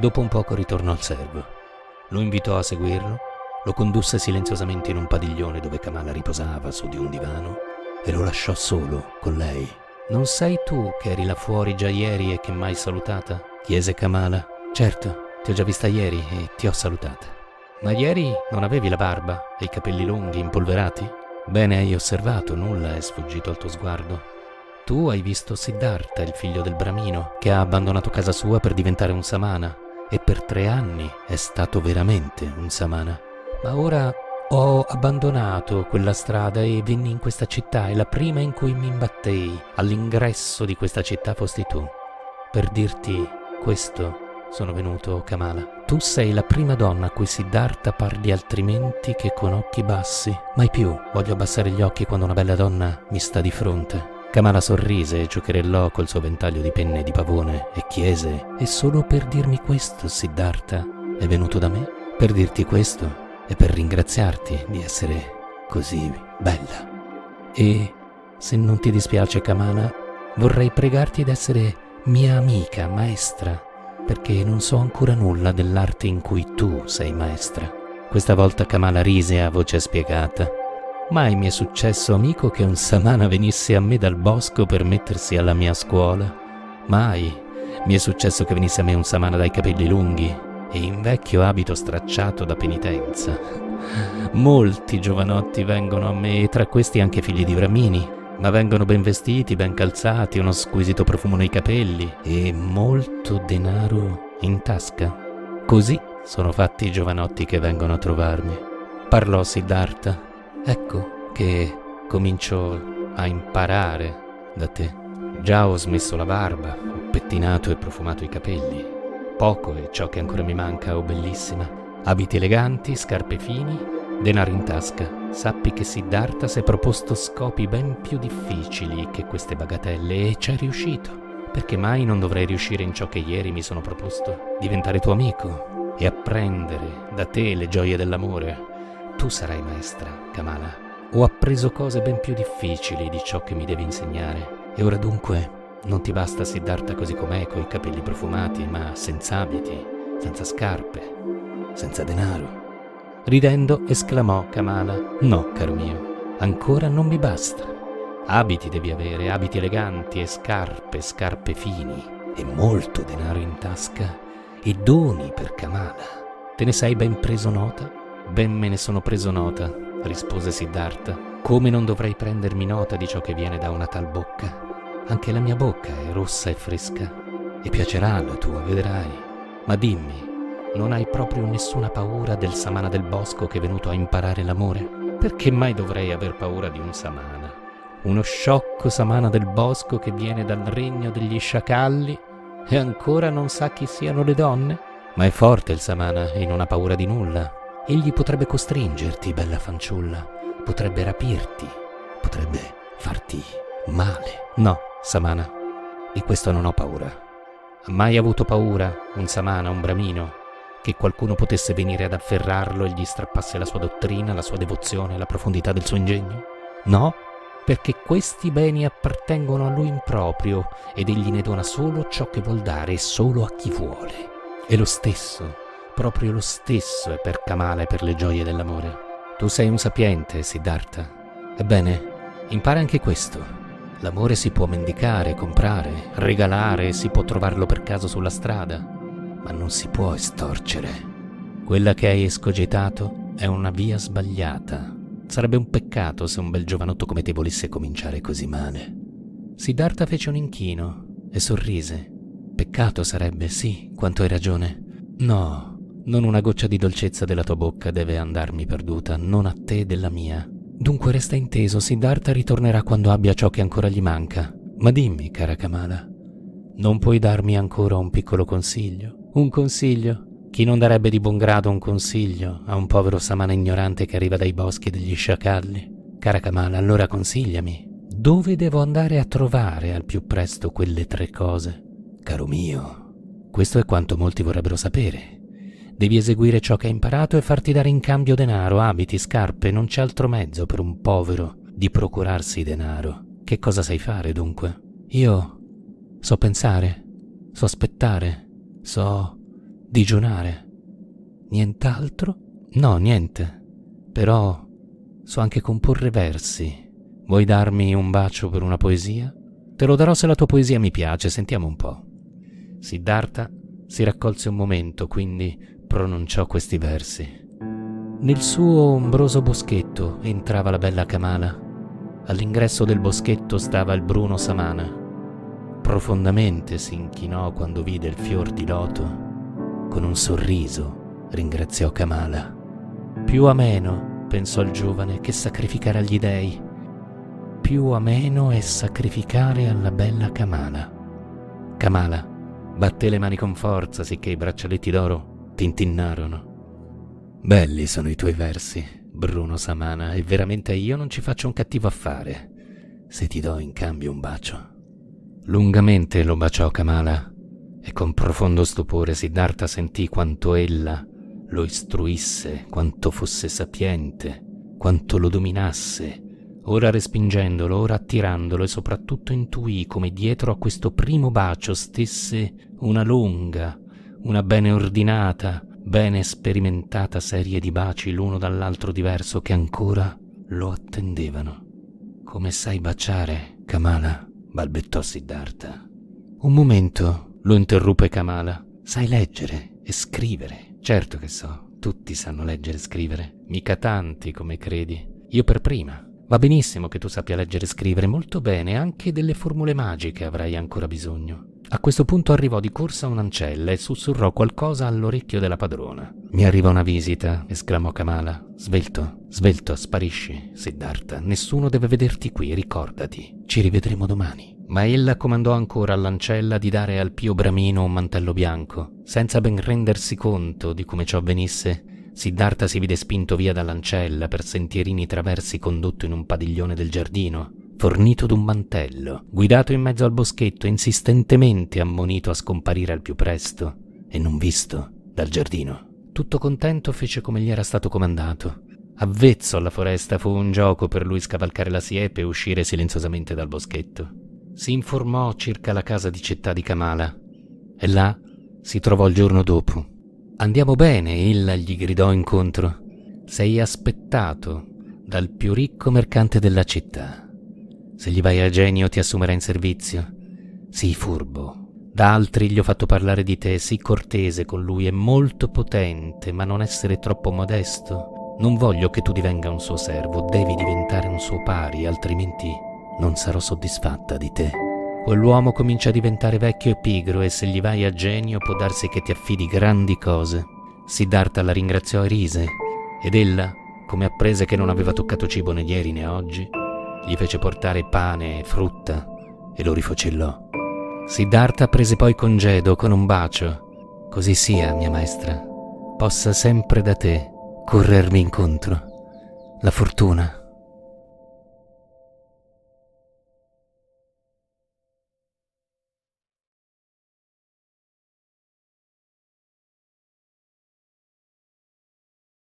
Dopo un poco ritornò al servo. Lo invitò a seguirlo, lo condusse silenziosamente in un padiglione dove Kamala riposava su di un divano e lo lasciò solo con lei. Non sei tu che eri là fuori già ieri e che mai salutata? chiese Kamala. Certo, ti ho già vista ieri e ti ho salutata. Ma ieri non avevi la barba e i capelli lunghi impolverati? Bene, hai osservato, nulla è sfuggito al tuo sguardo. Tu hai visto Siddhartha, il figlio del Bramino, che ha abbandonato casa sua per diventare un samana e per tre anni è stato veramente un samana. Ma ora ho abbandonato quella strada e venni in questa città e la prima in cui mi imbattei all'ingresso di questa città fosti tu. Per dirti questo sono venuto, Kamala. Tu sei la prima donna a cui Siddhartha parli altrimenti che con occhi bassi. Mai più voglio abbassare gli occhi quando una bella donna mi sta di fronte. Kamala sorrise e giocherellò col suo ventaglio di penne di pavone e chiese: E solo per dirmi questo, Siddhartha, è venuto da me? Per dirti questo e per ringraziarti di essere così bella. E se non ti dispiace, Kamala, vorrei pregarti di essere mia amica, maestra, perché non so ancora nulla dell'arte in cui tu sei maestra. Questa volta Kamala rise a voce spiegata Mai mi è successo, amico, che un samana venisse a me dal bosco per mettersi alla mia scuola. Mai mi è successo che venisse a me un samana dai capelli lunghi e in vecchio abito stracciato da penitenza. Molti giovanotti vengono a me, e tra questi anche figli di Bramini, ma vengono ben vestiti, ben calzati, uno squisito profumo nei capelli e molto denaro in tasca. Così sono fatti i giovanotti che vengono a trovarmi. Parlò Siddhartha Ecco che comincio a imparare da te. Già ho smesso la barba, ho pettinato e profumato i capelli. Poco è ciò che ancora mi manca, oh bellissima. Abiti eleganti, scarpe fini, denaro in tasca. Sappi che Siddhartha si è proposto scopi ben più difficili che queste bagatelle e ci è riuscito. Perché mai non dovrei riuscire in ciò che ieri mi sono proposto? Diventare tuo amico e apprendere da te le gioie dell'amore tu sarai maestra, Kamala. Ho appreso cose ben più difficili di ciò che mi devi insegnare. E ora dunque non ti basta Siddhartha così com'è, coi capelli profumati, ma senza abiti, senza scarpe, senza denaro. Ridendo esclamò Kamala, no, caro mio, ancora non mi basta. Abiti devi avere, abiti eleganti e scarpe, scarpe fini, e molto denaro in tasca, e doni per Kamala. Te ne sei ben preso nota? Ben me ne sono preso nota, rispose Siddhartha. Come non dovrei prendermi nota di ciò che viene da una tal bocca? Anche la mia bocca è rossa e fresca. E piacerà la tua, vedrai. Ma dimmi, non hai proprio nessuna paura del samana del bosco che è venuto a imparare l'amore? Perché mai dovrei aver paura di un samana? Uno sciocco samana del bosco che viene dal regno degli sciacalli e ancora non sa chi siano le donne? Ma è forte il samana e non ha paura di nulla. Egli potrebbe costringerti, bella fanciulla, potrebbe rapirti, potrebbe farti male. No, Samana, di questo non ho paura. Ha mai avuto paura un Samana, un bramino, che qualcuno potesse venire ad afferrarlo e gli strappasse la sua dottrina, la sua devozione, la profondità del suo ingegno? No, perché questi beni appartengono a lui in proprio ed egli ne dona solo ciò che vuol dare e solo a chi vuole. E lo stesso proprio lo stesso è per Kamala e per le gioie dell'amore. Tu sei un sapiente, Siddhartha. Ebbene, impara anche questo. L'amore si può mendicare, comprare, regalare, si può trovarlo per caso sulla strada, ma non si può estorcere. Quella che hai escogitato è una via sbagliata. Sarebbe un peccato se un bel giovanotto come te volesse cominciare così male. Siddhartha fece un inchino e sorrise. Peccato sarebbe, sì, quanto hai ragione. No, non una goccia di dolcezza della tua bocca deve andarmi perduta, non a te della mia. Dunque resta inteso, Siddhartha ritornerà quando abbia ciò che ancora gli manca. Ma dimmi, cara Kamala, non puoi darmi ancora un piccolo consiglio? Un consiglio? Chi non darebbe di buon grado un consiglio a un povero samana ignorante che arriva dai boschi degli sciacalli? Cara Kamala, allora consigliami. Dove devo andare a trovare al più presto quelle tre cose? Caro mio, questo è quanto molti vorrebbero sapere. Devi eseguire ciò che hai imparato e farti dare in cambio denaro, abiti, scarpe, non c'è altro mezzo per un povero di procurarsi denaro. Che cosa sai fare dunque? Io so pensare, so aspettare, so Digiunare. Nient'altro? No, niente. Però so anche comporre versi. Vuoi darmi un bacio per una poesia? Te lo darò se la tua poesia mi piace, sentiamo un po'. Siddhartha si raccolse un momento, quindi pronunciò questi versi. Nel suo ombroso boschetto entrava la bella Kamala. All'ingresso del boschetto stava il Bruno Samana. Profondamente si inchinò quando vide il fior di loto. Con un sorriso ringraziò Kamala. Più ameno, pensò il giovane, che sacrificare agli dei. Più ameno è sacrificare alla bella Kamala. Kamala batté le mani con forza sicché i braccialetti d'oro tintinnarono. Belli sono i tuoi versi, Bruno Samana, e veramente io non ci faccio un cattivo affare se ti do in cambio un bacio. Lungamente lo baciò Kamala e con profondo stupore Siddhartha sentì quanto ella lo istruisse, quanto fosse sapiente, quanto lo dominasse, ora respingendolo, ora attirandolo e soprattutto intuì come dietro a questo primo bacio stesse una lunga, una bene ordinata, bene sperimentata serie di baci l'uno dall'altro diverso che ancora lo attendevano. Come sai baciare, Kamala? balbettò Siddhartha. Un momento, lo interruppe Kamala. Sai leggere e scrivere. Certo che so, tutti sanno leggere e scrivere, mica tanti come credi. Io per prima. Va benissimo che tu sappia leggere e scrivere molto bene, anche delle formule magiche avrai ancora bisogno. A questo punto arrivò di corsa un'ancella e sussurrò qualcosa all'orecchio della padrona. Mi arriva una visita, esclamò Kamala. Svelto, svelto, sparisci, Siddhartha. Nessuno deve vederti qui, ricordati. Ci rivedremo domani. Ma ella comandò ancora all'ancella di dare al pio Bramino un mantello bianco. Senza ben rendersi conto di come ciò avvenisse, Siddhartha si vide spinto via dall'ancella per sentierini traversi condotto in un padiglione del giardino fornito d'un mantello, guidato in mezzo al boschetto, insistentemente ammonito a scomparire al più presto e non visto dal giardino. Tutto contento fece come gli era stato comandato. Avvezzo alla foresta fu un gioco per lui scavalcare la siepe e uscire silenziosamente dal boschetto. Si informò circa la casa di città di Kamala e là si trovò il giorno dopo. Andiamo bene, ella gli gridò incontro. Sei aspettato dal più ricco mercante della città. Se gli vai a genio ti assumerà in servizio. Sii furbo. Da altri gli ho fatto parlare di te, sii cortese con lui e molto potente, ma non essere troppo modesto. Non voglio che tu divenga un suo servo, devi diventare un suo pari, altrimenti non sarò soddisfatta di te. Quell'uomo comincia a diventare vecchio e pigro e se gli vai a genio può darsi che ti affidi grandi cose. Siddhartha la ringraziò e rise, ed ella, come apprese che non aveva toccato cibo né ieri né oggi, gli fece portare pane e frutta e lo rifocillò. Siddhartha prese poi congedo con un bacio. Così sia, mia maestra, possa sempre da te corrermi incontro la fortuna.